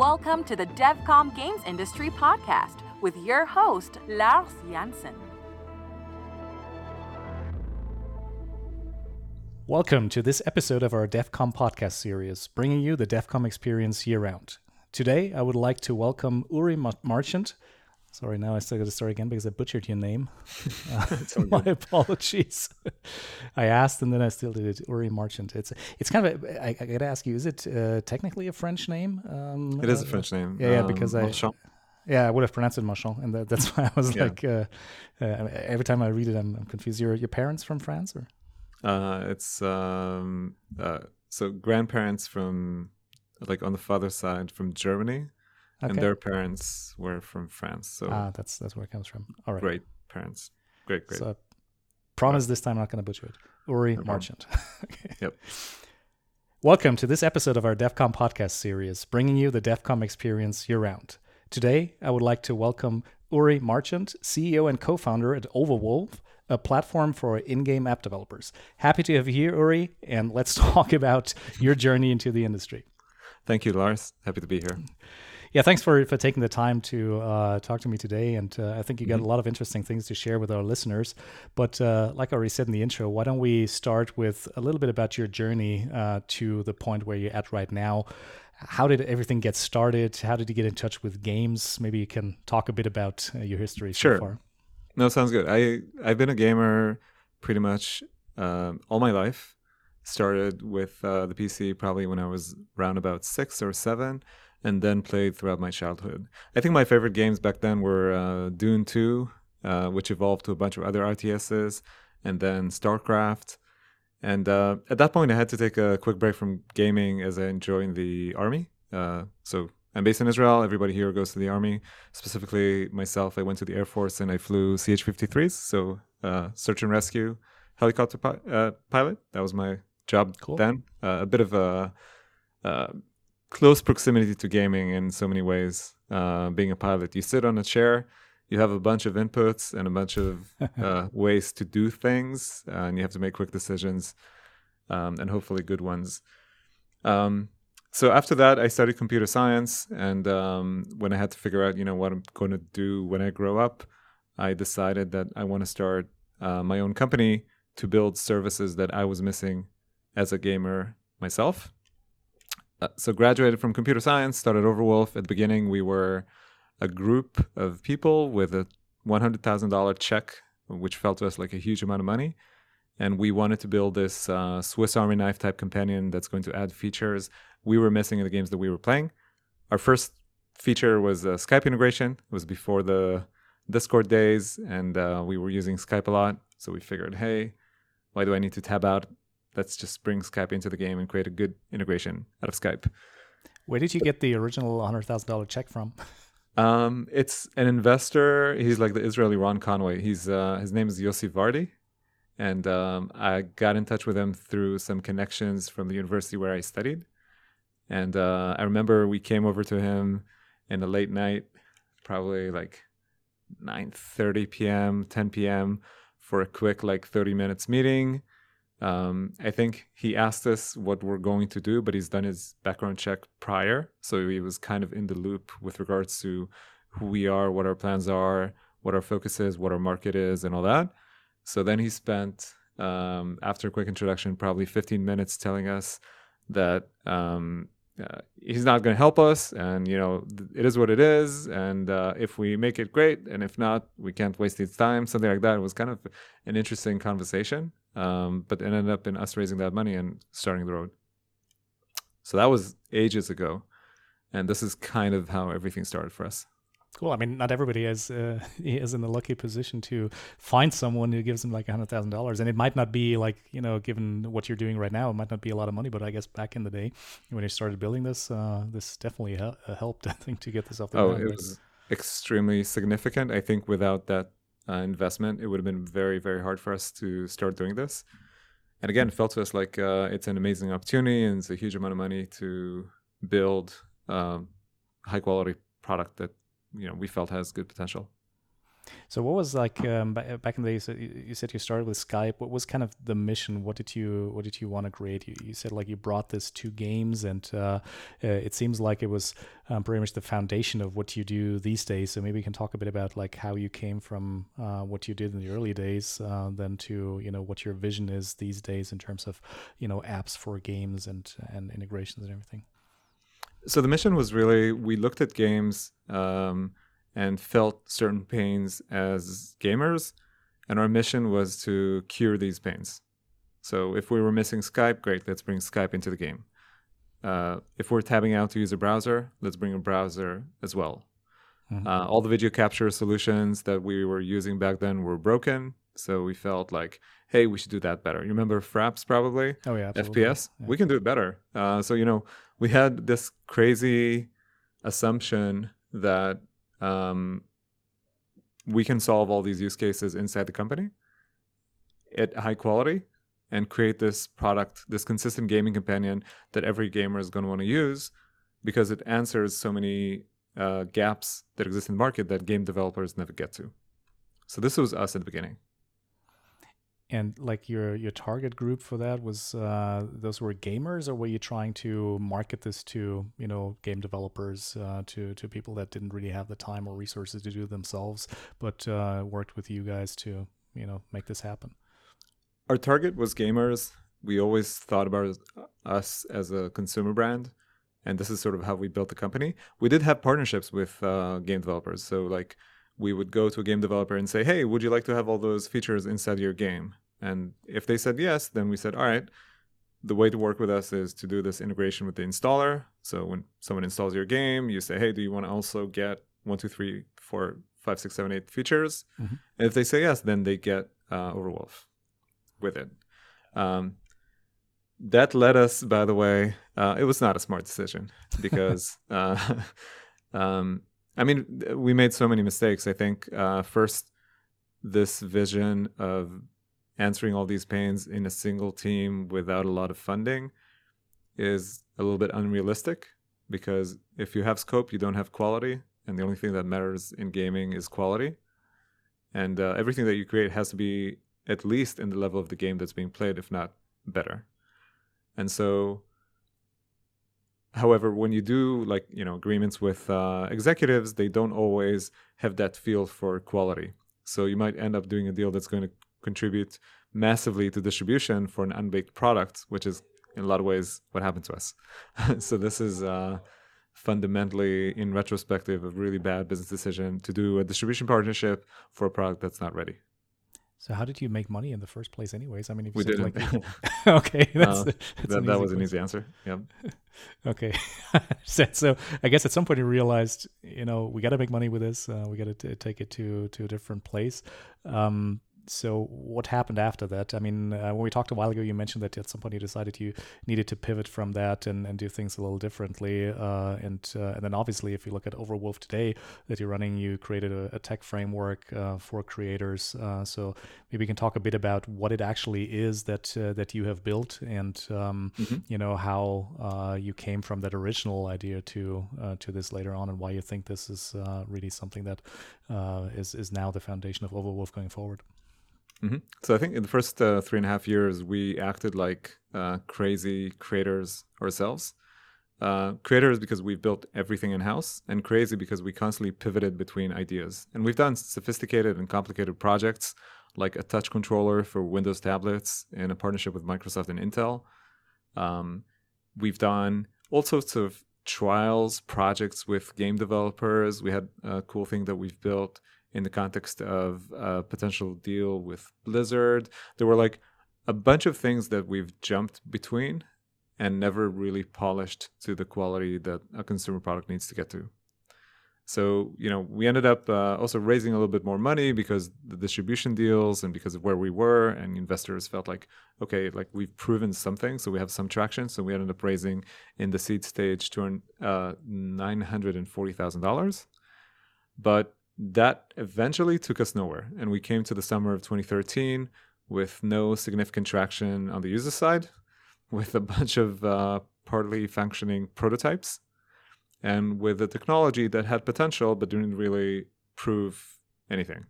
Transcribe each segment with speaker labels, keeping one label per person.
Speaker 1: Welcome to the DevCom Games Industry Podcast with your host, Lars Janssen.
Speaker 2: Welcome to this episode of our DevCom podcast series, bringing you the DevCom experience year round. Today, I would like to welcome Uri Marchant. Sorry, now I still got to start again because I butchered your name. Uh, my apologies. I asked and then I still did it. Uri Marchant. It's it's kind of a, I, I got to ask you: Is it uh, technically a French name?
Speaker 3: Um, it is a uh, French name.
Speaker 2: Yeah, yeah because um, I. Yeah, I would have pronounced it Marchand, and that, that's why I was yeah. like, uh, uh, every time I read it, I'm, I'm confused. Your your parents from France or?
Speaker 3: Uh, it's um, uh, so grandparents from like on the father's side from Germany, okay. and their parents were from France. So
Speaker 2: ah, that's that's where it comes from. All right,
Speaker 3: great parents, great, great. So,
Speaker 2: promise this time I'm not going to butcher it. Uri no Marchant.
Speaker 3: okay. Yep.
Speaker 2: Welcome to this episode of our DevCom podcast series, bringing you the DevCom experience year round. Today, I would like to welcome Uri Marchant, CEO and co-founder at Overwolf, a platform for in-game app developers. Happy to have you here, Uri, and let's talk about your journey into the industry.
Speaker 3: Thank you, Lars. Happy to be here.
Speaker 2: Yeah, thanks for, for taking the time to uh, talk to me today. And uh, I think you got mm-hmm. a lot of interesting things to share with our listeners. But uh, like I already said in the intro, why don't we start with a little bit about your journey uh, to the point where you're at right now? How did everything get started? How did you get in touch with games? Maybe you can talk a bit about uh, your history
Speaker 3: sure.
Speaker 2: so far.
Speaker 3: No, sounds good. I I've been a gamer pretty much um, all my life. Started with uh, the PC probably when I was around about six or seven, and then played throughout my childhood. I think my favorite games back then were uh, Dune 2, uh, which evolved to a bunch of other RTSs, and then StarCraft. And uh, at that point, I had to take a quick break from gaming as I joined the army. Uh, so I'm based in Israel. Everybody here goes to the army. Specifically, myself, I went to the Air Force and I flew CH 53s, so uh, search and rescue helicopter pi- uh, pilot. That was my job cool. then. Uh, a bit of a uh, close proximity to gaming in so many ways. Uh, being a pilot, you sit on a chair, you have a bunch of inputs and a bunch of uh, ways to do things, and you have to make quick decisions, um, and hopefully good ones. Um, so after that, I studied computer science, and um, when I had to figure out, you know, what I'm going to do when I grow up, I decided that I want to start uh, my own company to build services that I was missing as a gamer myself. Uh, so graduated from computer science, started Overwolf. At the beginning, we were a group of people with a $100,000 check, which felt to us like a huge amount of money and we wanted to build this uh, Swiss Army knife type companion that's going to add features we were missing in the games that we were playing. Our first feature was uh, Skype integration. It was before the Discord days, and uh, we were using Skype a lot. So we figured, hey, why do I need to tab out? Let's just bring Skype into the game and create a good integration out of Skype.
Speaker 2: Where did you get the original hundred thousand dollar check from?
Speaker 3: Um, it's an investor. He's like the Israeli Ron Conway. He's uh, his name is Yossi Vardi, and um, I got in touch with him through some connections from the university where I studied. And uh, I remember we came over to him in the late night, probably like 9:30 p.m., 10 p.m. for a quick like 30 minutes meeting. Um, I think he asked us what we're going to do, but he's done his background check prior, so he was kind of in the loop with regards to who we are, what our plans are, what our focus is, what our market is, and all that. So then he spent, um, after a quick introduction, probably 15 minutes telling us that um, uh, he's not going to help us and you know it is what it is and uh, if we make it great and if not we can't waste his time something like that. It was kind of an interesting conversation um, but it ended up in us raising that money and starting the road. So that was ages ago and this is kind of how everything started for us
Speaker 2: Cool. I mean, not everybody is uh, is in the lucky position to find someone who gives them like a hundred thousand dollars, and it might not be like you know, given what you're doing right now, it might not be a lot of money. But I guess back in the day when you started building this, uh, this definitely hel- uh, helped. I think to get this off the
Speaker 3: oh,
Speaker 2: ground.
Speaker 3: Oh, it was extremely significant. I think without that uh, investment, it would have been very very hard for us to start doing this. And again, it felt to us like uh, it's an amazing opportunity and it's a huge amount of money to build um, high quality product that you know we felt has good potential.
Speaker 2: So what was like um, back in the days? You said you started with Skype. What was kind of the mission? What did you What did you want to create? You, you said like you brought this to games, and uh, uh, it seems like it was um, pretty much the foundation of what you do these days. So maybe you can talk a bit about like how you came from uh, what you did in the early days, uh, then to you know what your vision is these days in terms of you know apps for games and and integrations and everything.
Speaker 3: So the mission was really we looked at games. Um, and felt certain pains as gamers. And our mission was to cure these pains. So if we were missing Skype, great, let's bring Skype into the game. Uh, if we're tabbing out to use a browser, let's bring a browser as well. Mm-hmm. Uh, all the video capture solutions that we were using back then were broken. So we felt like, hey, we should do that better. You remember Fraps probably?
Speaker 2: Oh, yeah. Absolutely.
Speaker 3: FPS? Yeah. We can do it better. Uh, so, you know, we had this crazy assumption that um, we can solve all these use cases inside the company at high quality and create this product, this consistent gaming companion that every gamer is going to want to use because it answers so many uh, gaps that exist in the market that game developers never get to. So this was us at the beginning
Speaker 2: and like your your target group for that was uh, those were gamers or were you trying to market this to you know game developers uh, to to people that didn't really have the time or resources to do themselves but uh, worked with you guys to you know make this happen?
Speaker 3: Our target was gamers. We always thought about us as a consumer brand and this is sort of how we built the company. We did have partnerships with uh, game developers. So like we would go to a game developer and say, "Hey, would you like to have all those features inside your game?" And if they said yes, then we said, "All right." The way to work with us is to do this integration with the installer. So when someone installs your game, you say, "Hey, do you want to also get one, two, three, four, five, six, seven, eight features?" Mm-hmm. And if they say yes, then they get uh, Overwolf with it. Um, that led us, by the way, uh, it was not a smart decision because uh, um, I mean, we made so many mistakes. I think uh, first, this vision of answering all these pains in a single team without a lot of funding is a little bit unrealistic because if you have scope, you don't have quality, and the only thing that matters in gaming is quality. And uh, everything that you create has to be at least in the level of the game that's being played, if not better. And so However, when you do like you know agreements with uh, executives, they don't always have that feel for quality. So you might end up doing a deal that's going to contribute massively to distribution for an unbaked product, which is in a lot of ways what happened to us. so this is uh, fundamentally, in retrospective, a really bad business decision to do a distribution partnership for a product that's not ready.
Speaker 2: So how did you make money in the first place, anyways? I mean, if
Speaker 3: we didn't.
Speaker 2: Like, okay, that's,
Speaker 3: uh, that's that, that was an easy answer. Yeah.
Speaker 2: okay. so I guess at some point you realized, you know, we got to make money with this. Uh, we got to take it to to a different place. Um, so what happened after that? I mean, uh, when we talked a while ago, you mentioned that at some point you decided you needed to pivot from that and, and do things a little differently. Uh, and uh, and then obviously, if you look at Overwolf today that you're running, you created a, a tech framework uh, for creators. Uh, so maybe you can talk a bit about what it actually is that uh, that you have built, and um, mm-hmm. you know how you came from that original idea to to this later on, and why you think this is really something that is is now the foundation of Overwolf going forward.
Speaker 3: Mm-hmm. So I think in the first uh, three and a half years, we acted like uh, crazy creators ourselves. Uh, creators because we've built everything in house, and crazy because we constantly pivoted between ideas. And we've done sophisticated and complicated projects like a touch controller for Windows tablets in a partnership with Microsoft and Intel. Um, we've done all sorts of trials, projects with game developers. We had a cool thing that we've built in the context of a potential deal with Blizzard. There were like a bunch of things that we've jumped between and never really polished to the quality that a consumer product needs to get to. So, you know, we ended up uh, also raising a little bit more money because the distribution deals and because of where we were, and investors felt like, okay, like we've proven something, so we have some traction. So we ended up raising in the seed stage to uh, $940,000. But that eventually took us nowhere. And we came to the summer of 2013 with no significant traction on the user side, with a bunch of uh, partly functioning prototypes, and with a technology that had potential but didn't really prove anything.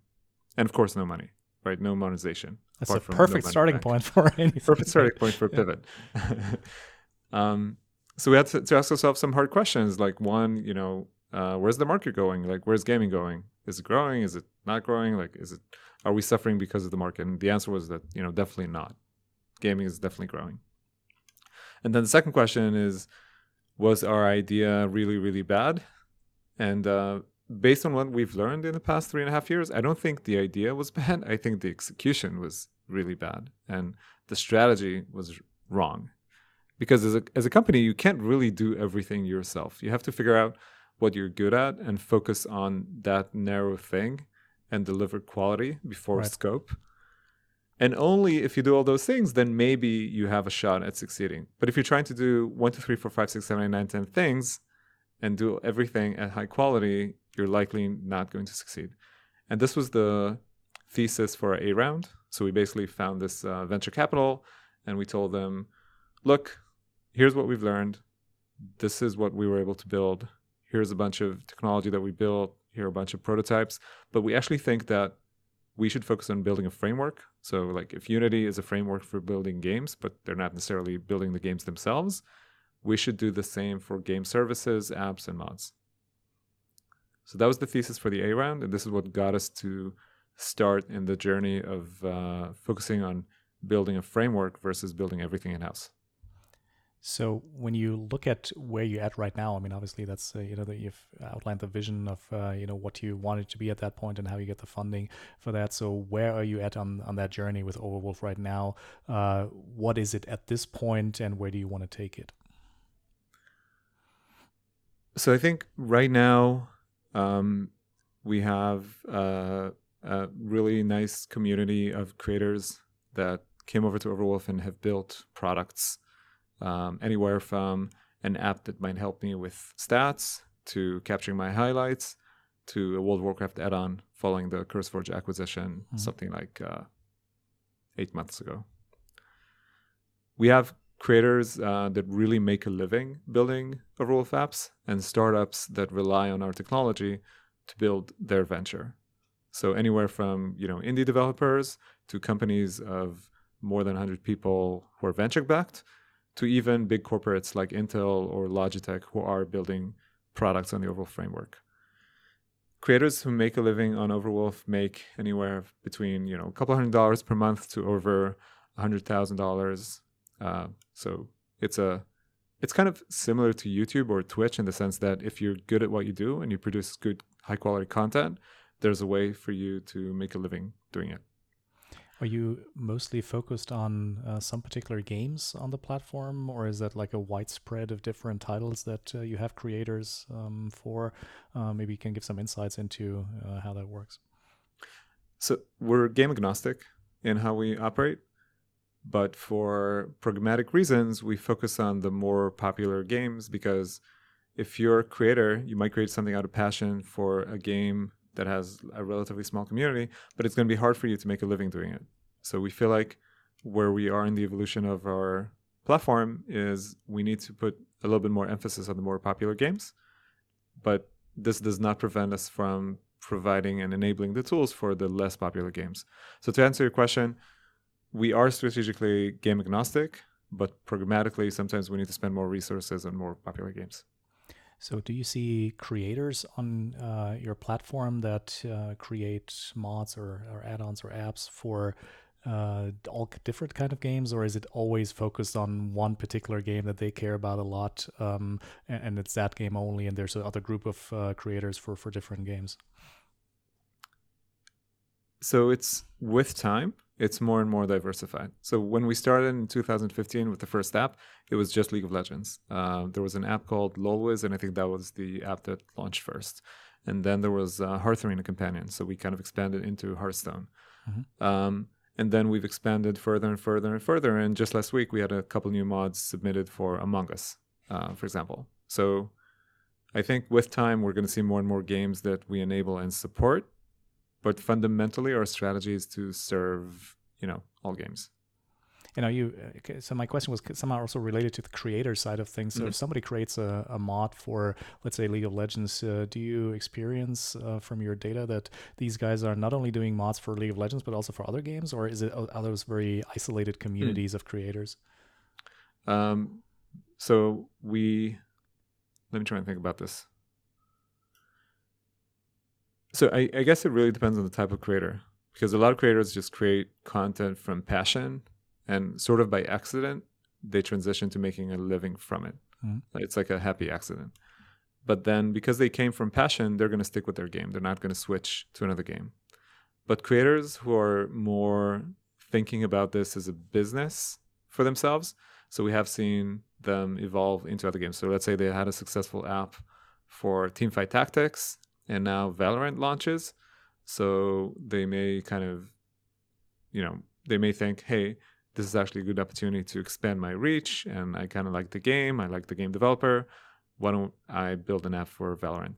Speaker 3: and of course, no money, right? No monetization.
Speaker 2: That's a
Speaker 3: from no
Speaker 2: perfect starting
Speaker 3: back.
Speaker 2: point for anything.
Speaker 3: Perfect starting point for pivot. um, so we had to, to ask ourselves some hard questions, like one, you know, uh, where's the market going? Like, where's gaming going? Is it growing? Is it not growing? Like, is it? Are we suffering because of the market? And the answer was that you know definitely not. Gaming is definitely growing. And then the second question is, was our idea really really bad? And uh, based on what we've learned in the past three and a half years, I don't think the idea was bad. I think the execution was really bad, and the strategy was wrong. Because as a as a company, you can't really do everything yourself. You have to figure out what you're good at and focus on that narrow thing and deliver quality before
Speaker 2: Right.
Speaker 3: scope. And only if you do all those things, then maybe you have a shot at succeeding. But if you're trying to do one, two, three, four, five, six, seven, eight, nine, ten things and do everything at high quality, you're likely not going to succeed. And this was the thesis for our A round. So we basically found this uh, venture capital and we told them, look, here's what we've learned. This is what we were able to build. Here's a bunch of technology that we built. Here are a bunch of prototypes. But we actually think that we should focus on building a framework. So, like, if Unity is a framework for building games, but they're not necessarily building the games themselves, we should do the same for game services, apps, and mods. So, that was the thesis for the A round. And this is what got us to start in the journey of uh, focusing on building a framework versus building everything in house.
Speaker 2: So when you look at where you're at right now, I mean, obviously that's uh, you know that you've outlined the vision of uh, you know what you wanted to be at that point and how you get the funding for that. So where are you at on on that journey with Overwolf right now? Uh, what is it at this point, and where do you want to take it?
Speaker 3: So I think right now um, we have uh, a really nice community of creators that came over to Overwolf and have built products um, anywhere from an app that might help me with stats to capturing my highlights to a World of Warcraft add-on following the CurseForge acquisition,
Speaker 2: Mhm.
Speaker 3: something like uh, eight months ago. We have creators uh, that really make a living building a rule of apps and startups that rely on our technology to build their venture. So anywhere from you know indie developers to companies of more than 100 people who are venture backed to even big corporates like Intel or Logitech who are building products on the Overwolf framework. Creators who make a living on Overwolf make anywhere between you know a couple hundred dollars per month to over a hundred thousand dollars. Uh, so it's a it's kind of similar to YouTube or Twitch in the sense that if you're good at what you do and you produce good high quality content, there's a way for you to make a living doing it.
Speaker 2: Are you mostly focused on uh, some particular games on the platform, or is that like a widespread of different titles that uh, you have creators um, for? Uh, maybe you can give some insights into uh, how that works.
Speaker 3: So we're game agnostic in how we operate, but for programmatic reasons, we focus on the more popular games because if you're a creator, you might create something out of passion for a game that has a relatively small community, but it's going to be hard for you to make a living doing it. So we feel like where we are in the evolution of our platform is we need to put a little bit more emphasis on the more popular games, but this does not prevent us from providing and enabling the tools for the less popular games. So to answer your question, we are strategically game agnostic, but programmatically sometimes we need to spend more resources on more popular games.
Speaker 2: So, do you see creators on uh, your platform that uh, create mods or, or add-ons or apps for uh, all different kind of games, or is it always focused on one particular game that they care about a lot, um, and, and it's that game only, and there's another group of uh, creators for for different games?
Speaker 3: So it's with time, it's more and more diversified. So when we started in 2015 with the first app, it was just League of Legends. Uh, there was an app called LOLWiz, and I think that was the app that launched first. And then there was uh, Hearth Arena Companion, so we kind of expanded into Hearthstone.
Speaker 2: Mhm.
Speaker 3: Um, and then we've expanded further and further and further. And just last week, we had a couple new mods submitted for Among Us, uh, for example. So I think with time, we're going to see more and more games that we enable and support but fundamentally our strategy is to serve you know all games
Speaker 2: you know, you. Okay, so my question was somehow also related to the creator side of things. So
Speaker 3: Mhm.
Speaker 2: if somebody creates a, a mod for, let's say, League of Legends, uh, do you experience uh, from your data that these guys are not only doing mods for League of Legends but also for other games, or is it are those very isolated communities of creators?
Speaker 3: Um, so we let me try and think about this. So I, I guess it really depends on the type of creator because a lot of creators just create content from passion and sort of by accident they transition to making a living from it.
Speaker 2: Mhm.
Speaker 3: It's like a happy accident. But then because they came from passion, they're going to stick with their game. They're not going to switch to another game. But creators who are more thinking about this as a business for themselves, so we have seen them evolve into other games. So let's say they had a successful app for Teamfight Tactics and now Valorant launches. So they may kind of, you know, they may think, hey, this is actually a good opportunity to expand my reach and I kind of like the game. I like the game developer. Why don't I build an app for Valorant?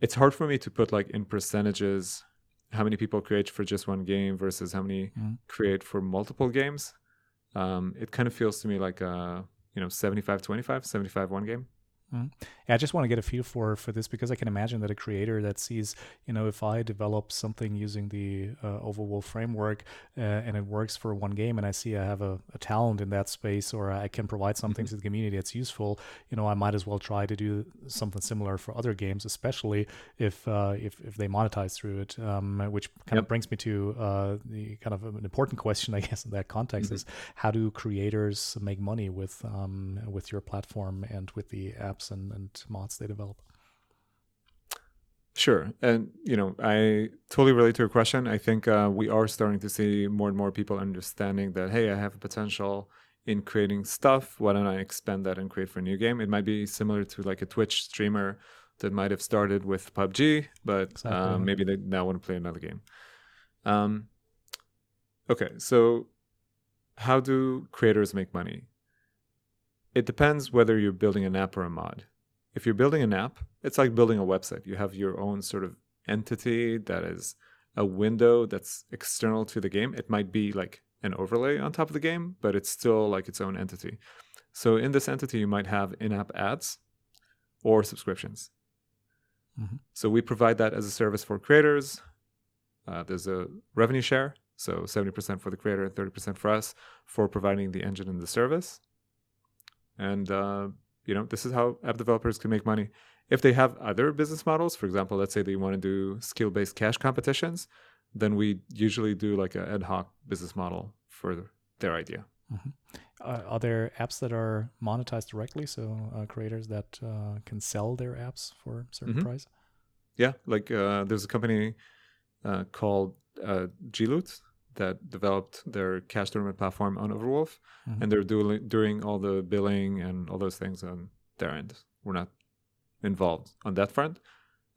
Speaker 3: It's hard for me to put like in percentages how many people create for just one game versus how many
Speaker 2: Mhm.
Speaker 3: create for multiple games. Um, it kind of feels to me like a, you know, 75 25, 75 one game.
Speaker 2: Yeah, I just want to get a feel for for this because I can imagine that a creator that sees, you know, if I develop something using the uh, Overwolf framework uh, and it works for one game, and I see I have a, a talent in that space, or I can provide something to the community that's useful, you know, I might as well try to do something similar for other games, especially if uh, if if they monetize through it. Um, which kind of brings me to uh, the kind of an important question, I guess, in that context
Speaker 3: Mhm.
Speaker 2: is how do creators make money with um, with your platform and with the apps and, and mods they develop?
Speaker 3: Sure. And, you know, I totally relate to your question. I think uh, we are starting to see more and more people understanding that, hey, I have a potential in creating stuff. Why don't I expand that and create for a new game? It might be similar to like a Twitch streamer that might have started with PUBG, but
Speaker 2: Exactly.
Speaker 3: um, maybe they now want to play another game. Um, okay. So, how do creators make money? It depends whether you're building an app or a mod if you're building an app, it's like building a website. You have your own sort of entity that is a window that's external to the game. It might be like an overlay on top of the game, but it's still like its own entity. So in this entity, you might have in-app ads or subscriptions.
Speaker 2: Mhm.
Speaker 3: So we provide that as a service for creators. Uh, there's a revenue share, so 70% for the creator and 30% for us for providing the engine and the service. And uh, you know, this is how app developers can make money. If they have other business models, for example, let's say they want to do skill-based cash competitions, then we usually do like an ad hoc business model for their idea.
Speaker 2: Uh, are there apps that are monetized directly, so uh, creators that uh, can sell their apps for a certain
Speaker 3: Mhm.
Speaker 2: price?
Speaker 3: Yeah, like uh, there's a company uh, called uh, G-Loot that developed their cash tournament platform on Overwolf,
Speaker 2: Mhm.
Speaker 3: and they're doing doing all the billing and all those things on their end. We're not involved on that front,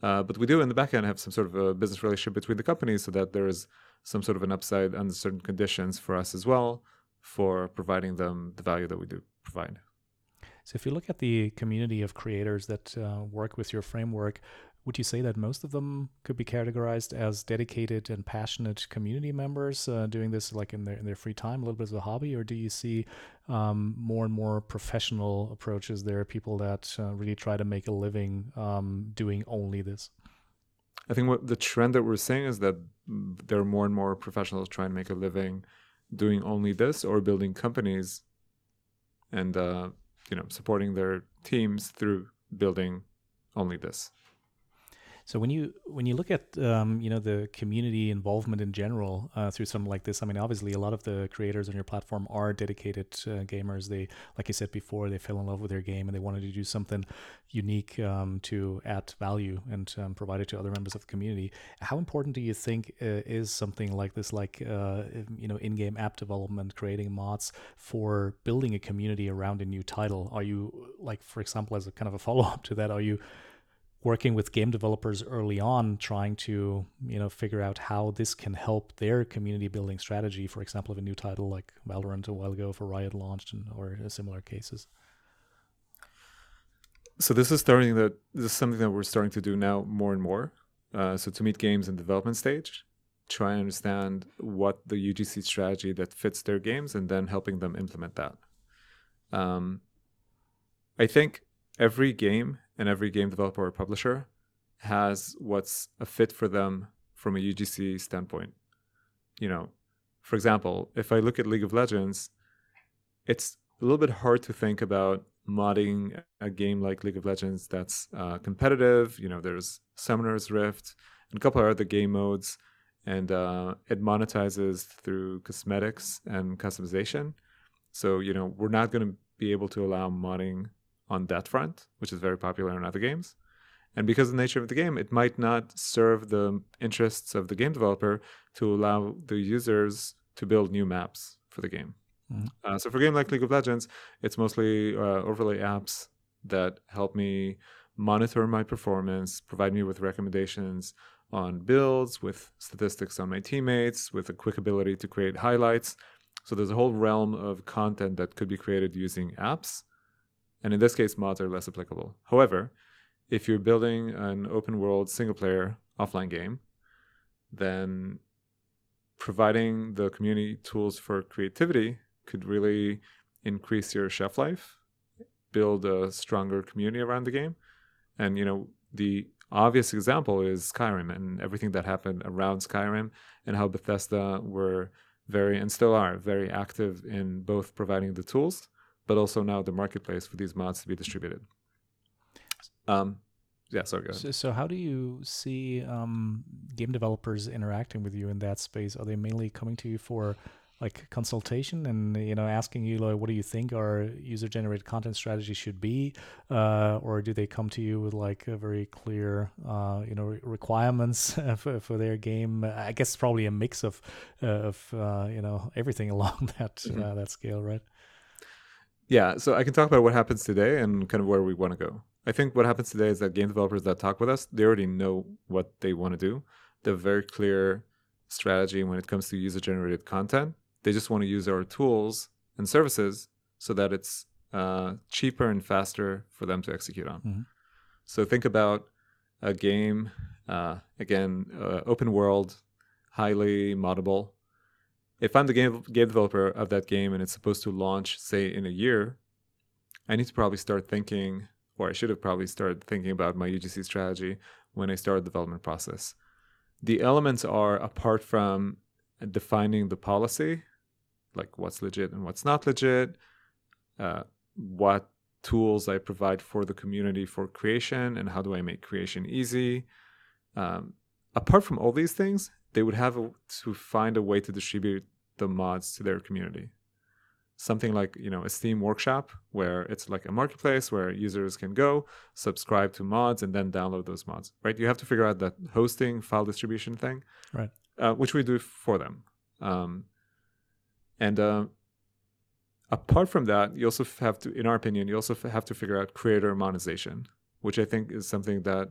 Speaker 3: uh, but we do in the back end have some sort of a business relationship between the companies, so that there is some sort of an upside under certain conditions for us as well for providing them the value that we do provide.
Speaker 2: So, if you look at the community of creators that uh, work with your framework, would you say that most of them could be categorized as dedicated and passionate community members uh, doing this like in their in their free time, a little bit as a hobby, or do you see um, more and more professional approaches? There are people that uh, really try to make a living um, doing only this.
Speaker 3: I think what the trend that we're seeing is that there are more and more professionals trying to make a living doing only this or building companies and uh, you know supporting their teams through building only this.
Speaker 2: So when you when you look at um, you know the community involvement in general uh, through something like this, I mean, obviously a lot of the creators on your platform are dedicated uh, gamers. They, like you said before, they fell in love with their game and they wanted to do something unique um, to add value and um, provide it to other members of the community. How important do you think uh, is something like this, like uh, you know, in-game app development, creating mods for building a community around a new title? Are you like, for example, as a kind of a follow-up to that, are you working with game developers early on trying to you know figure out how this can help their community building strategy for example of a new title like valorant a while ago for riot launched and, or similar cases
Speaker 3: So this is starting that this is something that we're starting to do now more and more. Uh, so to meet games in development stage, try and understand what the UGC strategy that fits their games and then helping them implement that. Um, I think every game and every game developer or publisher has what's a fit for them from a UGC standpoint. You know, for example, if I look at League of Legends, it's a little bit hard to think about modding a game like League of Legends that's uh, competitive. You know, there's Summoner's Rift and a couple of other game modes, and uh, it monetizes through cosmetics and customization. So, you know, we're not going to be able to allow modding on that front, which is very popular in other games. And because of the nature of the game, it might not serve the interests of the game developer to allow the users to build new maps for the game. Mm-hmm. Uh, so for a game like League of Legends, it's mostly uh, overlay apps that help me monitor my performance, provide me with recommendations on builds, with statistics on my teammates, with a quick ability to create highlights. So there's a whole realm of content that could be created using apps. And in this case, mods are less applicable. However, if you're building an open world single player offline game, then providing the community tools for creativity could really increase your shelf life, build a stronger community around the game. And, you know, the obvious example is Skyrim and everything that happened around Skyrim and how Bethesda were very, and still are, very active in both providing the tools, but also now the marketplace for these mods to be distributed. Um, yeah, sorry, go.
Speaker 2: So, so how do you see um, game developers interacting with you in that space? Are they mainly coming to you for like consultation and you know asking you like what do you think our user generated content strategy should be uh, or do they come to you with like a very clear uh, you know requirements for, for their game i guess probably a mix of uh, of uh, you know everything along that mm-hmm. Uh, that scale right
Speaker 3: yeah so i can talk about what happens today and kind of where we want to go i think what happens today is that game developers that talk with us they already know what they want to do they have very clear strategy when it comes to user generated content they just want to use our tools and services so that it's uh, cheaper and faster for them to execute on. Mm-hmm. So think about a game, uh, again, uh, open world, highly moddable. If I'm the game, game developer of that game and it's supposed to launch, say, in a year, I need to probably start thinking, or I should have probably started thinking about my UGC strategy when I start the development process. The elements are apart from defining the policy like what's legit and what's not legit, uh, what tools I provide for the community for creation, and how do I make creation easy. Um, apart from all these things, they would have a, to find a way to distribute the mods to their community. Something like you know a Steam workshop where it's like a marketplace where users can go subscribe to mods and then download those mods. Right? You have to figure out that hosting file distribution thing,
Speaker 2: right?
Speaker 3: Uh, which we do for them. Um, and uh, apart from that, you also have to, in our opinion, you also have to figure out creator monetization, which I think is something that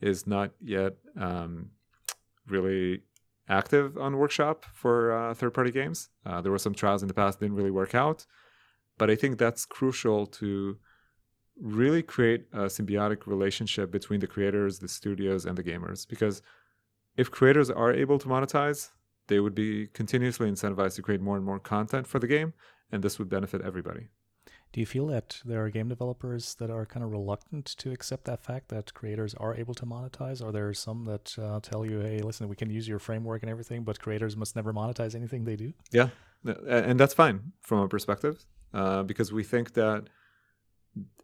Speaker 3: is not yet um, really active on Workshop for uh, third-party games. Uh, there were some trials in the past didn't really work out, but I think that's crucial to really create a symbiotic relationship between the creators, the studios, and the gamers. Because if creators are able to monetize, they would be continuously incentivized to create more and more content for the game, and this would benefit everybody.
Speaker 2: Do you feel that there are game developers that are kind of reluctant to accept that fact that creators are able to monetize? Are there some that uh, tell you, hey, listen, we can use your framework and everything, but creators must never monetize anything they do?
Speaker 3: Yeah, and that's fine from our perspective uh, because we think that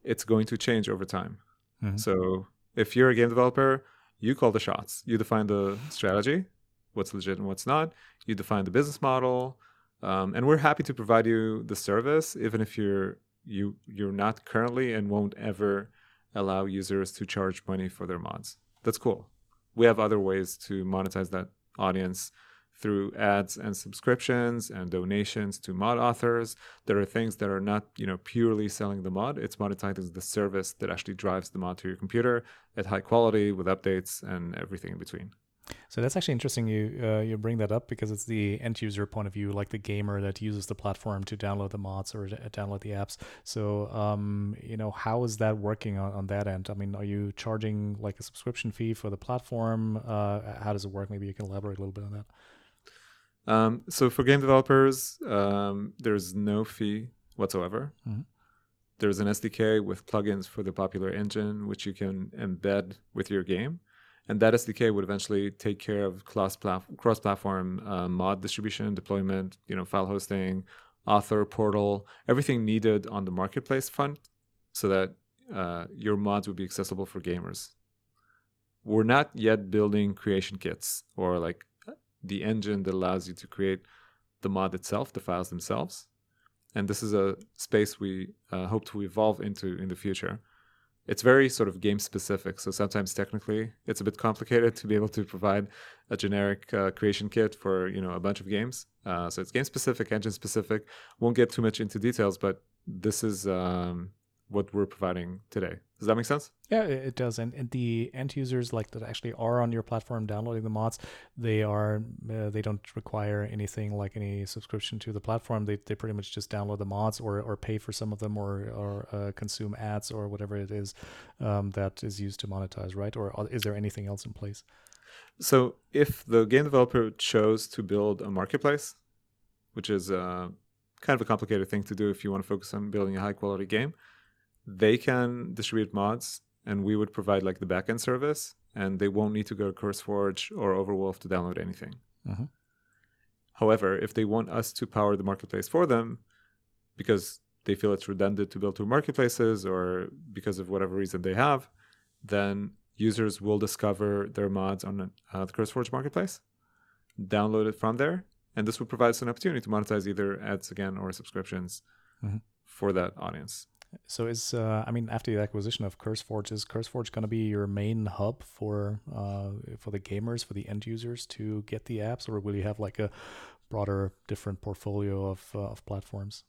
Speaker 3: it's going to change over time. Mm-hmm. So if you're a game developer, you call the shots, you define the strategy, what's legit and what's not. You define the business model, um, and we're happy to provide you the service, even if you're you you're not currently and won't ever allow users to charge money for their mods. That's cool. We have other ways to monetize that audience through ads and subscriptions and donations to mod authors. There are things that are not, you know, purely selling the mod. It's monetizing the service that actually drives the mod to your computer at high quality with updates and everything in between.
Speaker 2: So that's actually interesting. You uh, you bring that up because it's the end user point of view, like the gamer that uses the platform to download the mods or download the apps. So um, you know, how is that working on, on that end? I mean, are you charging like a subscription fee for the platform? Uh, how does it work? Maybe you can elaborate a little bit on that.
Speaker 3: Um, so for game developers, um, there's no fee whatsoever. Mm-hmm. There's an SDK with plugins for the popular engine, which you can embed with your game and that SDK would eventually take care of cross-platform uh, mod distribution, deployment, you know, file hosting, author portal, everything needed on the marketplace front, so that uh, your mods would be accessible for gamers. We're not yet building creation kits or like the engine that allows you to create the mod itself, the files themselves, and this is a space we uh, hope to evolve into in the future it's very sort of game specific. So sometimes technically it's a bit complicated to be able to provide a generic uh, creation kit for you know a bunch of games. Uh, so it's game specific, engine specific. Won't get too much into details, but this is um, what we're providing today. Does that make sense?
Speaker 2: Yeah, it does. And, and the end users like that actually are on your platform downloading the mods, they are uh, they don't require anything like any subscription to the platform. They, they pretty much just download the mods or, or pay for some of them or or uh, consume ads or whatever it is um, that is used to monetize, right? Or is there anything else in place?
Speaker 3: So if the game developer chose to build a marketplace, which is uh, kind of a complicated thing to do if you want to focus on building a high quality game they can distribute mods and we would provide like the backend service and they won't need to go to CurseForge or Overwolf to download anything. Mm-hmm. However, if they want us to power the marketplace for them because they feel it's redundant to build two marketplaces or because of whatever reason they have, then users will discover their mods on uh, the CurseForge marketplace, download it from there, and this will provide us an opportunity to monetize either ads again or subscriptions mm-hmm. for that audience.
Speaker 2: So is uh, I mean after the acquisition of CurseForge, is CurseForge going to be your main hub for uh, for the gamers, for the end users to get the apps, or will you have like a broader, different portfolio of uh, of platforms?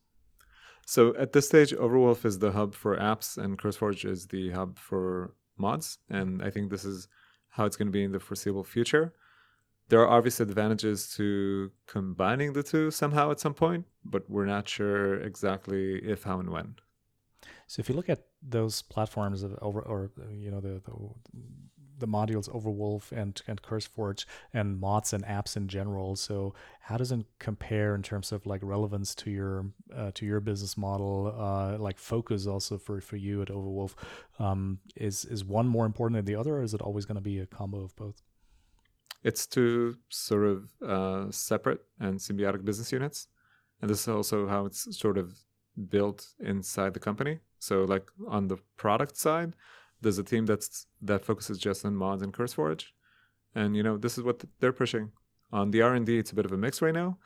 Speaker 3: So at this stage, Overwolf is the hub for apps, and CurseForge is the hub for mods, and I think this is how it's going to be in the foreseeable future. There are obvious advantages to combining the two somehow at some point, but we're not sure exactly if, how, and when.
Speaker 2: So if you look at those platforms of over or you know the, the the modules Overwolf and and CurseForge and mods and apps in general. So how does it compare in terms of like relevance to your uh, to your business model, uh, like focus also for for you at Overwolf? Um, is is one more important than the other, or is it always going to be a combo of both?
Speaker 3: It's two sort of uh, separate and symbiotic business units, and this is also how it's sort of built inside the company. So like on the product side, there's a team that's that focuses just on mods and CurseForge, and you know this is what they're pushing. On the R and D, it's a bit of a mix right now,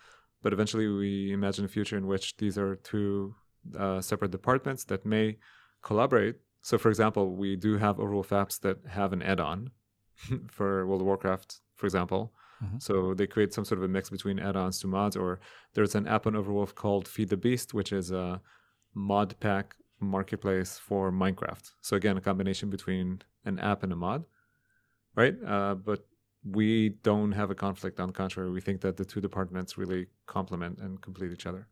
Speaker 3: but eventually we imagine a future in which these are two uh, separate departments that may collaborate. So, for example, we do have Overwolf apps that have an add-on for World of Warcraft, for example. Mm-hmm. So they create some sort of a mix between add-ons to mods, or there's an app on Overwolf called Feed the Beast, which is a mod pack marketplace for Minecraft. So again, a combination between an app and a mod, right? Uh, but we don't have a conflict. On the contrary, we think that the two departments really complement and complete each other.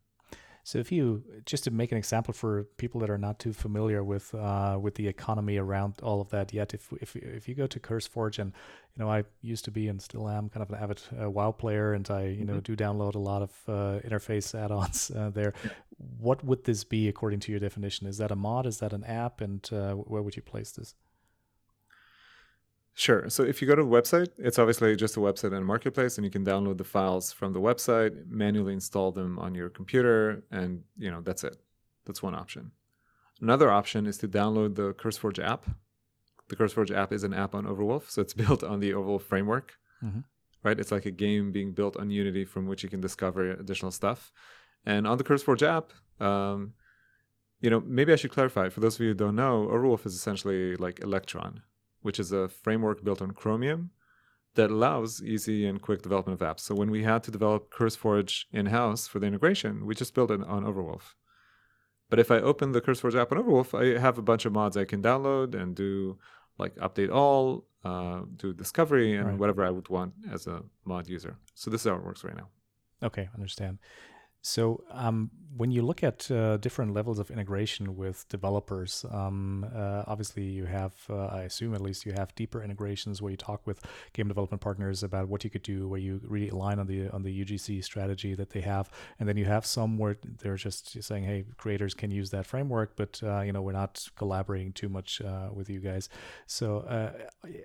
Speaker 2: So if you just to make an example for people that are not too familiar with uh, with the economy around all of that yet, if if if you go to CurseForge and you know I used to be and still am kind of an avid uh, WoW player, and I you know mm-hmm. do download a lot of uh, interface add-ons uh, there. What would this be according to your definition? Is that a mod? Is that an app? And uh, where would you place this?
Speaker 3: Sure. So if you go to the website, it's obviously just a website and a marketplace, and you can download the files from the website, manually install them on your computer, and you know that's it. That's one option. Another option is to download the CurseForge app. The CurseForge app is an app on Overwolf, so it's built on the Overwolf framework. Mm-hmm. Right? It's like a game being built on Unity from which you can discover additional stuff. And on the CurseForge app, um, you know, maybe I should clarify for those of you who don't know, Overwolf is essentially like Electron which is a framework built on Chromium that allows easy and quick development of apps. So when we had to develop CurseForge in-house for the integration, we just built it on Overwolf. But if I open the CurseForge app on Overwolf, I have a bunch of mods I can download and do like update all, uh, do discovery, and
Speaker 2: Right.
Speaker 3: whatever I would want as a mod user. So this is how it works right now.
Speaker 2: Okay, understand. So, um, when you look at uh, different levels of integration with developers, um, uh, obviously you have, uh, I assume at least, you have deeper integrations where you talk with game development partners about what you could do, where you really align on the on the UGC strategy that they have, and then you have some where they're just saying, "Hey, creators can use that framework, but uh, you know we're not collaborating too much uh, with you guys." So, uh,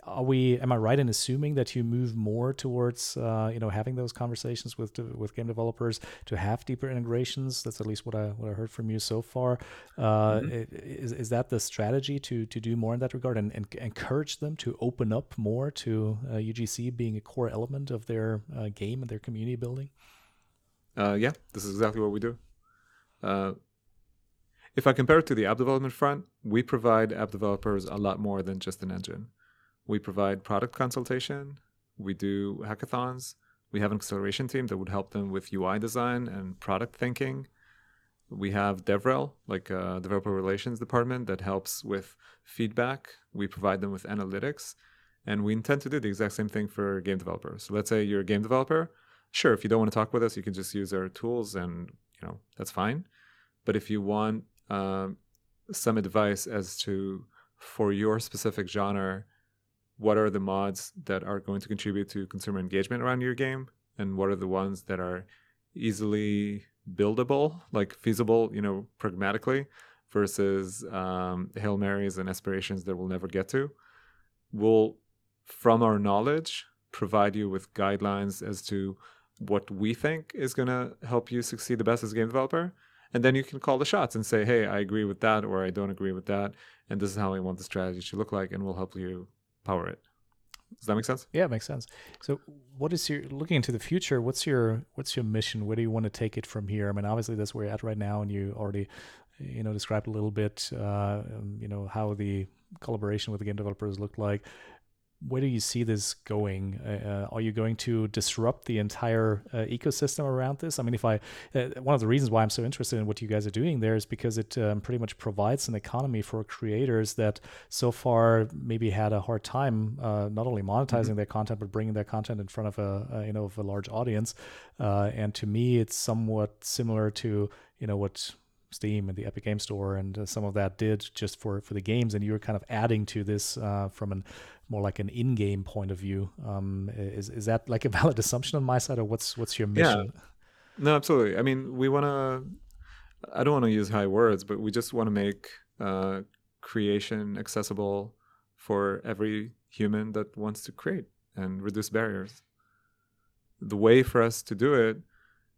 Speaker 2: are we? Am I right in assuming that you move more towards you know having those conversations with with game developers to have deeper integrations? That's at least what I what I heard from you so far. Uh, i- Is is that the strategy to to do more in that regard and, and encourage them to open up more to uh, UGC being a core element of their uh, game and their community building?
Speaker 3: Uh, yeah, this is exactly what we do. Uh, if I compare it to the app development front, we provide app developers a lot more than just an engine. We provide product consultation, we do hackathons, we have an acceleration team that would help them with UI design and product thinking. We have DevRel, like a developer relations department that helps with feedback. We provide them with analytics, and we intend to do the exact same thing for game developers. So let's say you're a game developer, sure if you don't want to talk with us you can just use our tools and you know that's fine but if you want um, some advice as to for your specific genre what are the mods that are going to contribute to consumer engagement around your game? And what are the ones that are easily buildable like feasible you know pragmatically versus um, hail marys and aspirations that we'll never get to? We'll from our knowledge provide you with guidelines as to what we think is going to help you succeed the best as a game developer? And then you can call the shots and say hey i agree with that or i don't agree with that and this is how i want the strategy to look like and we'll help you power it does that make sense
Speaker 2: Yeah, it makes sense. So, what is your looking into the future? What's your what's your mission? Where do you want to take it from here? I mean, obviously that's where you're at right now, and you already, you know, described a little bit, uh, um, you know, how the collaboration with the game developers looked like. Where do you see this going? Uh, are you going to disrupt the entire uh, ecosystem around this? I mean, if I, uh, one of the reasons why I'm so interested in what you guys are doing there is because it um, pretty much provides an economy for creators that so far maybe had a hard time uh, not only monetizing their content but bringing their content in front of a, a you know of a large audience. Uh, and to me, it's somewhat similar to you know what Steam and the Epic Game Store and uh, some of that did just for for the games, and you're kind of adding to this uh, from an more like an in-game point of view. Um, is is that like a valid assumption on my side, or what's what's your mission? Yeah.
Speaker 3: no absolutely i mean we want to i don't want to use high words but we just want to make uh, creation accessible for every human that wants to create and reduce barriers the way for us to do it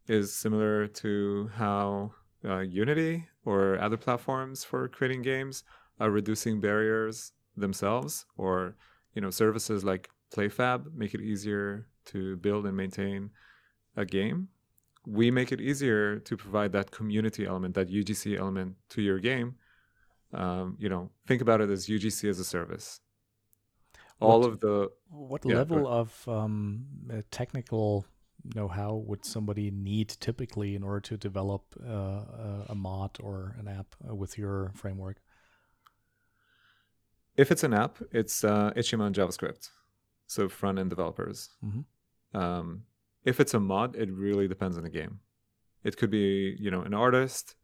Speaker 3: is similar to how uh, unity or other platforms for creating games are reducing barriers themselves or you know services like playfab make it easier to build and maintain a game. We make it easier to provide that community element that ugc element to your game. Um, you know think about it as ugc as a service. All
Speaker 2: What-
Speaker 3: of the
Speaker 2: What
Speaker 3: Yeah,
Speaker 2: level of um, uh, technical know-how would somebody need typically in order to develop uh, a- a mod or an app uh, with your framework?
Speaker 3: if it's an app it's uh, html and javascript. So front end developers.
Speaker 2: Mhm.
Speaker 3: um, if it's a mod it really depends on the game. It could be you know an artist.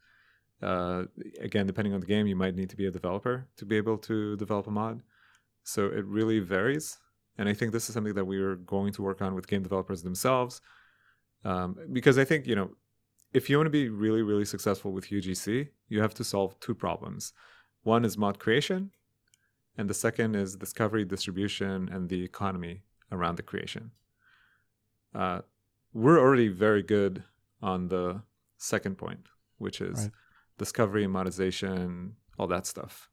Speaker 3: Uh, again depending on the game you might need to be a developer to be able to develop a mod so it really varies and i think this is something that we are going to work on with game developers themselves um, because i think you know if you want to be really really successful with ugc you have to solve two problems. One is mod creation and the second is discovery distribution and the economy around the creation. Uh, we're already very good on the second point which is
Speaker 2: Right.
Speaker 3: discovery and monetization all that stuff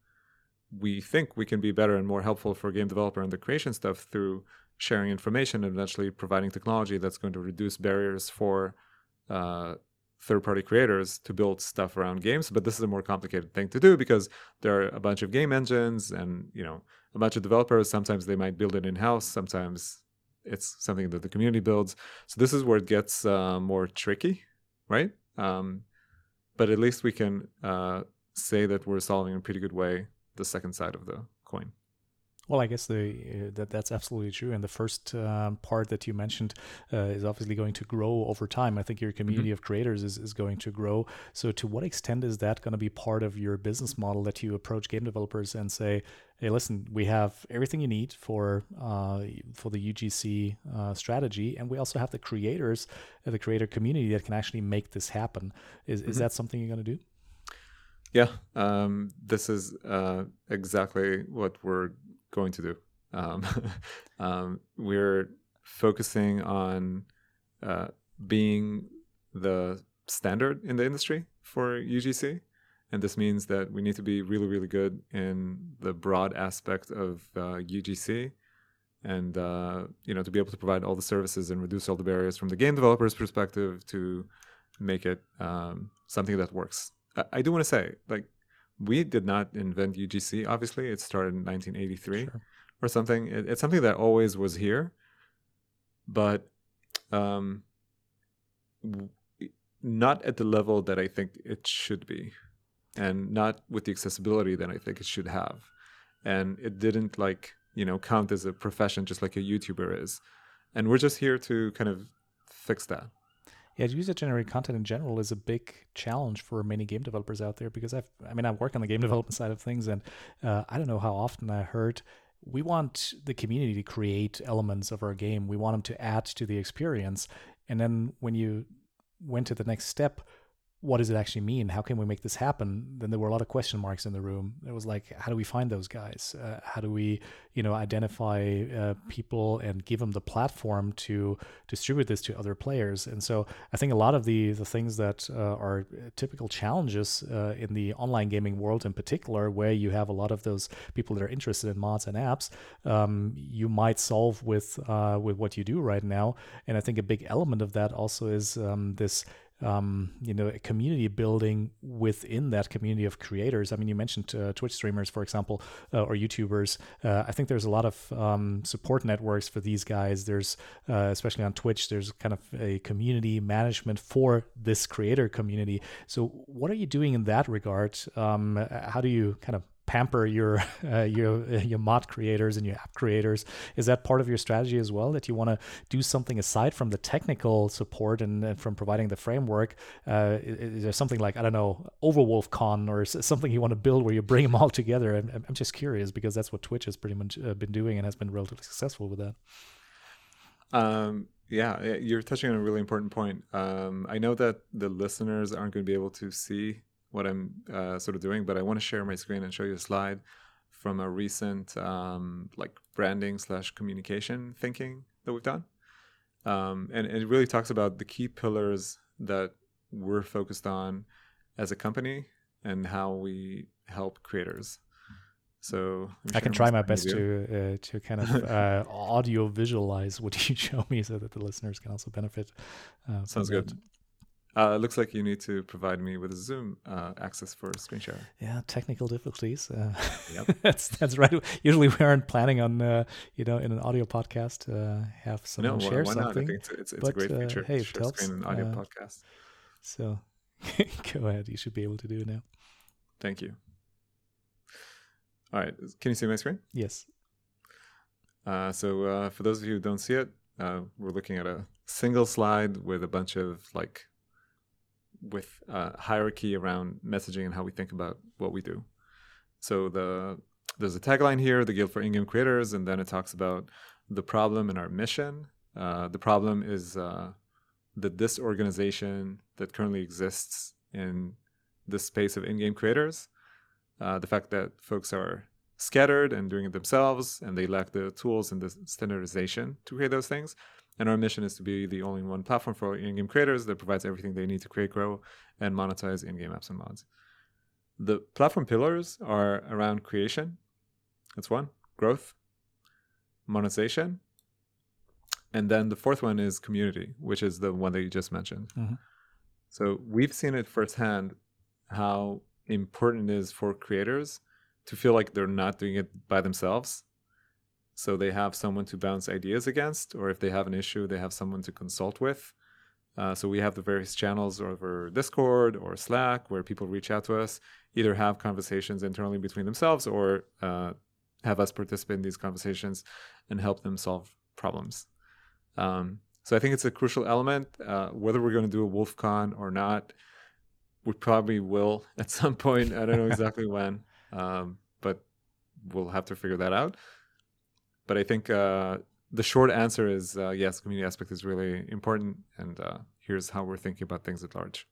Speaker 3: we think we can be better and more helpful for game developer and the creation stuff through sharing information and eventually providing technology that's going to reduce barriers for uh, third-party creators to build stuff around games. But this is a more complicated thing to do because there are a bunch of game engines and you know a bunch of developers. Sometimes they might build it in-house. Sometimes it's something that the community builds. So this is where it gets uh, more tricky right? Um, but at least we can uh, say that we're solving in a pretty good way the second side of the coin
Speaker 2: Well, I guess the uh, that that's absolutely true. And the first um, part that you mentioned uh, is obviously going to grow over time. I think your community mm-hmm. of creators is, is going to grow. So, to what extent is that going to be part of your business model that you approach game developers and say, "Hey, listen, we have everything you need for uh, for the UGC uh, strategy, and we also have the creators, uh, the creator community that can actually make this happen." Is mm-hmm. is that something you're going to do?
Speaker 3: Yeah, um, this is uh, exactly what we're going to do. Um, um, we're focusing on uh, being the standard in the industry for UGC. And this means that we need to be really, really good in the broad aspect of uh, UGC and uh, you know to be able to provide all the services and reduce all the barriers from the game developer's perspective to make it um, something that works. I, do want to say, like, we did not invent UGC. Obviously, it started in 1983 sure. or something. It, it's something that always was here, but um, w- not at the level that I think it should be, and not with the accessibility that I think it should have. And it didn't like you know count as a profession just like a YouTuber is. And we're just here to kind of fix that
Speaker 2: yeah, user generated content in general is a big challenge for many game developers out there because I've, I mean, I work on the game development side of things, and uh, I don't know how often I heard we want the community to create elements of our game. We want them to add to the experience, and then when you went to the next step, what does it actually mean? How can we make this happen? Then there were a lot of question marks in the room. It was like, how do we find those guys? Uh, how do we, you know, identify uh, people and give them the platform to distribute this to other players? And so I think a lot of the the things that uh, are typical challenges uh, in the online gaming world, in particular, where you have a lot of those people that are interested in mods and apps, um, you might solve with uh, with what you do right now. And I think a big element of that also is um, this um, you know, community building within that community of creators. I mean, you mentioned uh, Twitch streamers, for example, uh, or YouTubers. Uh, I think there's a lot of um, support networks for these guys. There's, uh, especially on Twitch, there's kind of a community management for this creator community. So, what are you doing in that regard? Um, how do you kind of pamper your uh, your your mod creators and your app creators. Is that part of your strategy as well? That you want to do something aside from the technical support and, and from providing the framework? Uh, is, is, there something like I don't know Overwolf Con or something you want to build where you bring them all together? I'm, I'm just curious because that's what Twitch has pretty much uh, been doing and has been relatively successful with that.
Speaker 3: Um, yeah, you're touching on a really important point. Um, I know that the listeners aren't going to be able to see what I'm uh, sort of doing, but I want to share my screen and show you a slide from a recent um, like branding slash communication thinking that we've done. Um, and, and, it really talks about the key pillars that we're focused on as a company and how we help creators. So
Speaker 2: I can try my best to uh, to kind of uh, audio visualize what you show me, so that the listeners can also benefit.
Speaker 3: Uh, Sounds good. Uh, it looks like you need to provide me with a Zoom uh, access for screen share.
Speaker 2: Yeah, technical difficulties. Uh, yep. that's that's right. Usually we aren't planning on uh, you know in an audio podcast uh, have someone no, share why something. Not?
Speaker 3: it's, it's, it's but, a great uh, feature. hey, share helps. screen and audio podcast.
Speaker 2: So go ahead. You should be able to do it now.
Speaker 3: Thank you. All right. Can you see my screen?
Speaker 2: Yes.
Speaker 3: so for those of you who don't see it, we're looking at a single slide with a bunch of like with uh, hierarchy around messaging and how we think about what we do. So the there's a tagline here, the Guild for In-Game Creators, and then it talks about the problem and our mission. Uh, the problem is uh, the disorganization that currently exists in the space of in-game creators. Uh, the fact that folks are scattered and doing it themselves, and they lack the tools and the standardization to create those things. And our mission is to be the only one platform for in-game creators that provides everything they need to create, grow, and monetize in-game apps and mods. The platform pillars are around creation. That's one. Growth, monetization, and then the fourth one is community, which is the one that you just mentioned. Mm-hmm. So we've seen it firsthand how important it is for creators to feel like they're not doing it by themselves so they have someone to bounce ideas against, or if they have an issue, they have someone to consult with. Uh, so we have the various channels over Discord or Slack where people reach out to us, either have conversations internally between themselves or uh, have us participate in these conversations and help them solve problems. Um, so I think it's a crucial element. Uh, whether we're going to do a WolfCon or not, we probably will at some point. I don't know exactly when, um, but we'll have to figure that out. But I think uh, the short answer is uh, yes, community aspect is really important, and uh, here's how we're thinking about things at large.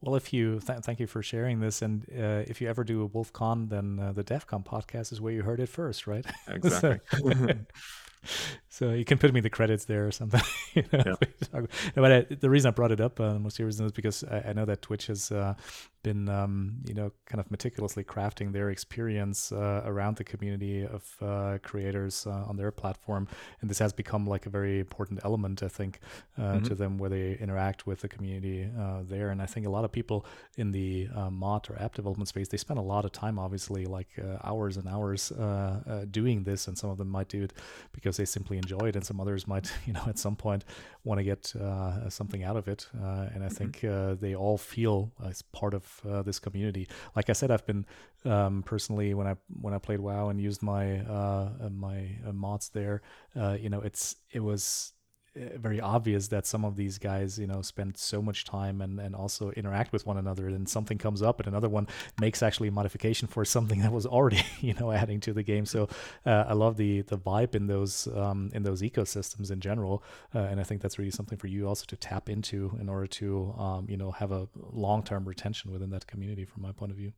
Speaker 2: Well, if you th- thank you for sharing this, and uh, if you ever do a WolfCon, then uh, the DevCom podcast is where you heard it first, right?
Speaker 3: Exactly.
Speaker 2: so you can put me the credits there or something. you know? yeah. but I, the reason I brought it up, uh, most reason is because I, I, know that Twitch has uh, been, um, you know, kind of meticulously crafting their experience uh, around the community of uh, creators uh, on their platform, and this has become like a very important element, I think, uh, mm-hmm. to them where they interact with the community there. And I think a lot of people in the mod or app development space they spend a lot of time, obviously, like hours and hours doing this, and some of them might do it because because they simply enjoy it, and some others might, you know, at some point want to get uh, something out of it. Uh, and I mm-hmm. think uh, they all feel as part of uh, this community. Like I said, I've been um, personally when I when I played WoW and used my uh, my mods there, you know, it's it was uh, very obvious that some of these guys, you know, spend so much time and, and also interact with one another. And something comes up, and another one makes actually a modification for something that was already, you know, adding to the game. So uh, I love the the vibe in those um, in those ecosystems in general, uh, and I think that's really something for you also to tap into in order to, um, you know, have a long term retention within that community. From my point of view.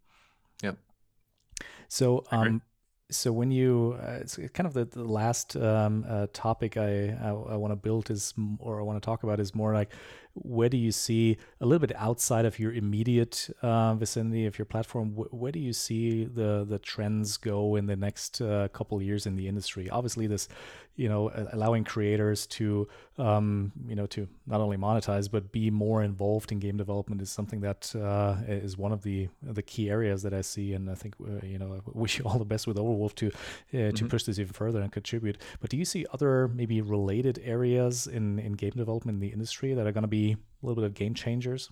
Speaker 3: Yep.
Speaker 2: So um, so when you uh, it's kind of the, the last um, uh, topic I I, I want to build is or I want to talk about is more like where do you see a little bit outside of your immediate uh, vicinity of your platform wh- where do you see the the trends go in the next uh, couple years in the industry? Obviously this you know allowing creators to um, you know to not only monetize but be more involved in game development is something that uh, is one of the the key areas that I see. And I think uh, you know I wish you all the best with Overwolf to uh, mm-hmm. to push this even further and contribute but do you see other maybe related areas in in game development in the industry that are going to be a little bit of game changers?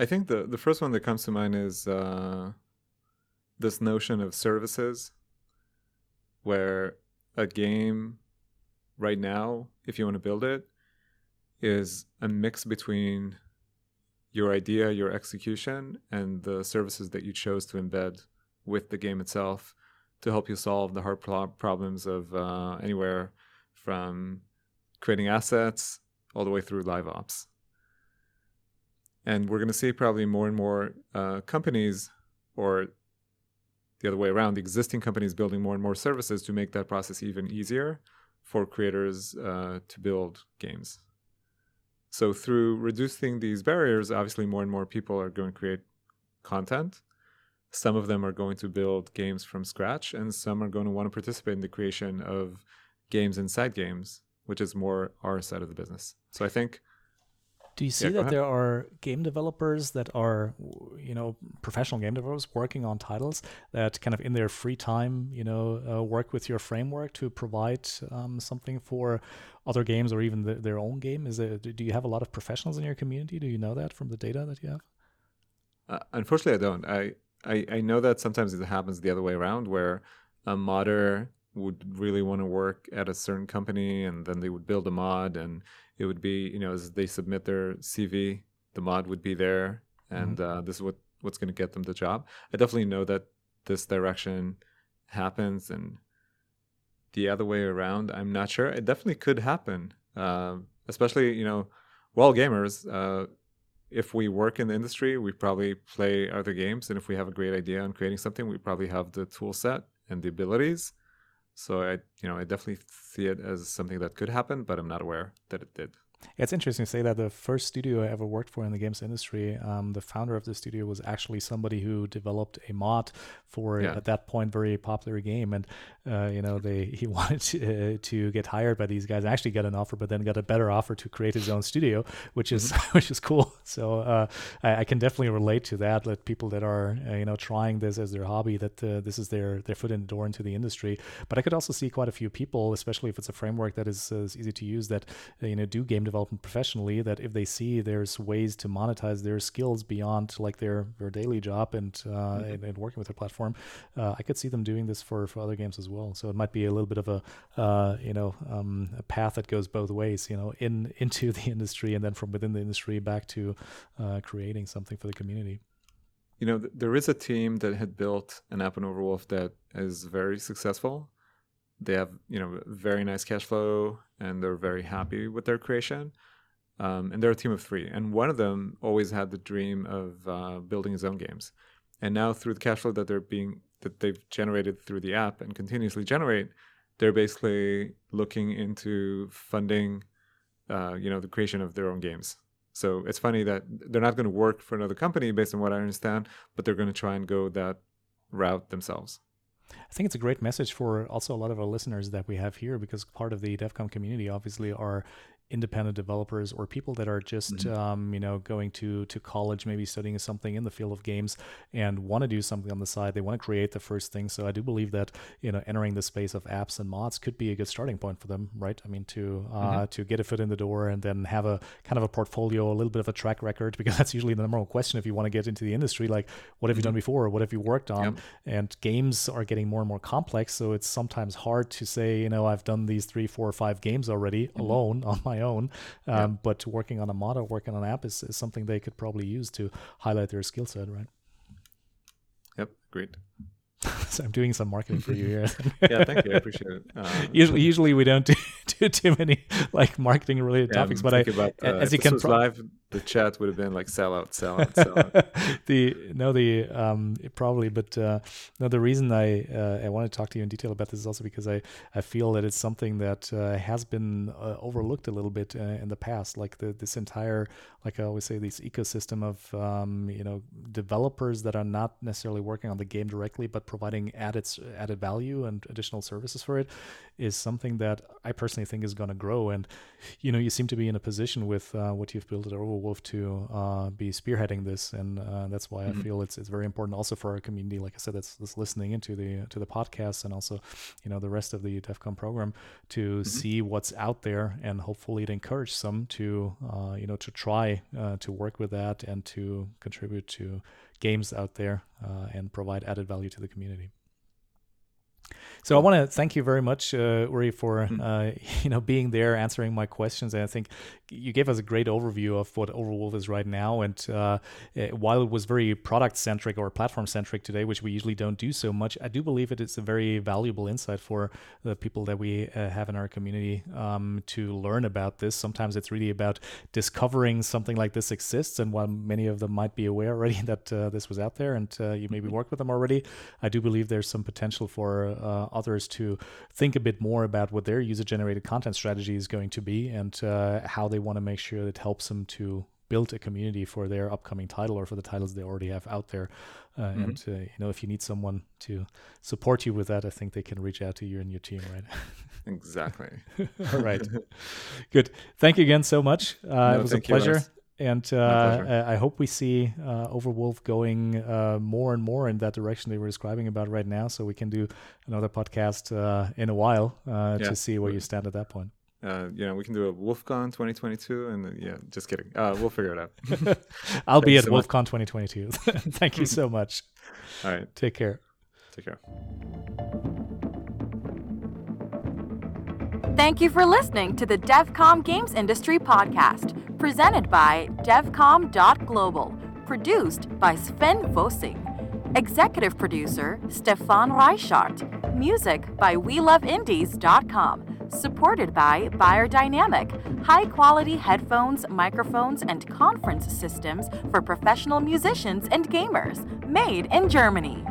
Speaker 3: I think the the first one that comes to mind is uh, this notion of services, where a game right now, if you want to build it, is a mix between your idea, your execution, and the services that you chose to embed with the game itself to help you solve the hard pro- problems of uh, anywhere from creating assets all the way through live ops. And we're going to see probably more and more uh, companies, or the other way around, the existing companies building more and more services to make that process even easier for creators uh, to build games. So, through reducing these barriers, obviously, more and more people are going to create content. Some of them are going to build games from scratch, and some are going to want to participate in the creation of games inside games which is more our side of the business. So I think.
Speaker 2: Do you see yeah, that there are game developers that are, you know, professional game developers working on titles that kind of in their free time, you know, uh, work with your framework to provide um, something for other games or even the, their own game? Is there, do you have a lot of professionals in your community? Do you know that from the data that you have?
Speaker 3: Uh, unfortunately, I don't. I, I I know that sometimes it happens the other way around, where a modder would really want to work at a certain company and then they would build a mod and it would be you know as they submit their cv the mod would be there and mm-hmm. uh, this is what what's going to get them the job i definitely know that this direction happens and the other way around i'm not sure it definitely could happen uh, especially you know we're gamers uh, if we work in the industry we probably play other games and if we have a great idea on creating something we probably have the tool set and the abilities so I, you know, I definitely see it as something that could happen, but I'm not aware that it did.
Speaker 2: It's interesting to say that the first studio I ever worked for in the games industry, um, the founder of the studio was actually somebody who developed a mod for yeah. at that point very popular game, and uh, you know they he wanted to, uh, to, get hired by these guys. Actually, got an offer, but then got a better offer to create his own studio, which is mm-hmm. which is cool. So uh, I, I, can definitely relate to that. Let people that are uh, you know trying this as their hobby that uh, this is their their foot in the door into the industry. But I could also see quite a few people, especially if it's a framework that is, is easy to use, that uh, you know do game development professionally that if they see there's ways to monetize their skills beyond like their their daily job and uh, mm-hmm. and, and, working with their platform, uh, I could see them doing this for for other games as well. So it might be a little bit of a uh, you know um, a path that goes both ways. You know, in into the industry and then from within the industry back to uh, creating something for the community.
Speaker 3: You know, th- there is a team that had built an app on Overwolf that is very successful they have you know very nice cash flow and they're very happy with their creation. Um, and they're a team of three. And one of them always had the dream of uh, building his own games. And now through the cash flow that they're being that they've generated through the app and continuously generate they're basically looking into funding uh, you know the creation of their own games. So it's funny that they're not going to work for another company based on what i understand but they're going to try and go that route themselves
Speaker 2: I think it's a great message for also a lot of our listeners that we have here because part of the DevCom community obviously are independent developers or people that are just mm-hmm. um, you know going to to college maybe studying something in the field of games and want to do something on the side they want to create the first thing so i do believe that you know entering the space of apps and mods could be a good starting point for them right i mean to uh, mm-hmm. to get a foot in the door and then have a kind of a portfolio a little bit of a track record because that's usually the number one question if you want to get into the industry like what have mm-hmm. you done mm-hmm. before what have you worked on yep. and games are getting more and more complex so it's sometimes hard to say you know i've done these three four or five games already mm-hmm. alone on my own. Um, yeah. But working on a model, working on an app is, is something they could probably use to highlight their skill set, right?
Speaker 3: Yep, great.
Speaker 2: so I'm doing some marketing for you here.
Speaker 3: yeah, thank you. I appreciate it.
Speaker 2: Uh, usually, usually we don't do, do too many like marketing related yeah, topics, but I,
Speaker 3: about, uh, as you can, pro- live the chat would have been like sell out, sell out, sell out.
Speaker 2: the no, the um probably, but uh, no, the reason I uh, I want to talk to you in detail about this is also because I I feel that it's something that uh, has been uh, overlooked a little bit uh, in the past. Like the this entire like I always say, this ecosystem of um, you know developers that are not necessarily working on the game directly, but providing added added value and additional services for it is something that I personally think is going to grow. And you know, you seem to be in a position with uh, what you've built at Overwolf to uh, be spearheading this, and uh, that's why mm-hmm. I feel it's it's very important also for our community. Like I said, that's, that's listening into the to the podcast and also you know the rest of the DevCom program to mm-hmm. see what's out there and hopefully it encourage some to uh, you know to try uh, to work with that and to contribute to games out there uh, and provide added value to the community. So I want to thank you very much, uh, Uri, for hmm. uh, you know being there, answering my questions. And I think you gave us a great overview of what Overwolf is right now. And uh, eh, while it was very product centric or platform centric today, which we usually don't do so much, I do believe it is a very valuable insight for the people that we uh, have in our community um, to learn about this. Sometimes it's really about discovering something like this exists, and while many of them might be aware already that uh, this was out there, and uh, you maybe mm-hmm. work with them already, I do believe there's some potential for others to think a bit more about what their user generated content strategy is going to be and uh, how they want to make sure it helps them to build a community for their upcoming title or for the titles they already have out there. Uh, mm-hmm. And uh, you know, if you need someone to support you with that, I think they can reach out to you and your team, right?
Speaker 3: exactly.
Speaker 2: All right. Good. Thank you again so much. Uh, no, it was a pleasure. And uh, I hope we see uh, Overwolf going uh, more and more in that direction they were describing about right now. So we can do another podcast uh, in a while uh, yeah. to see where you stand at that point.
Speaker 3: Uh, you know, we can do a WolfCon 2022, and yeah, just kidding. we'll figure it
Speaker 2: out. I'll be at so WolfCon 2022. Thank you so much.
Speaker 3: All right.
Speaker 2: Take care.
Speaker 3: Take care.
Speaker 1: Thank you for listening to the DevCom Games Industry Podcast, presented by DevCom.global, produced by Sven Vossing. Executive producer Stefan Reichart. Music by WeLoveIndies.com. Supported by Beyerdynamic, high quality headphones, microphones, and conference systems for professional musicians and gamers, made in Germany.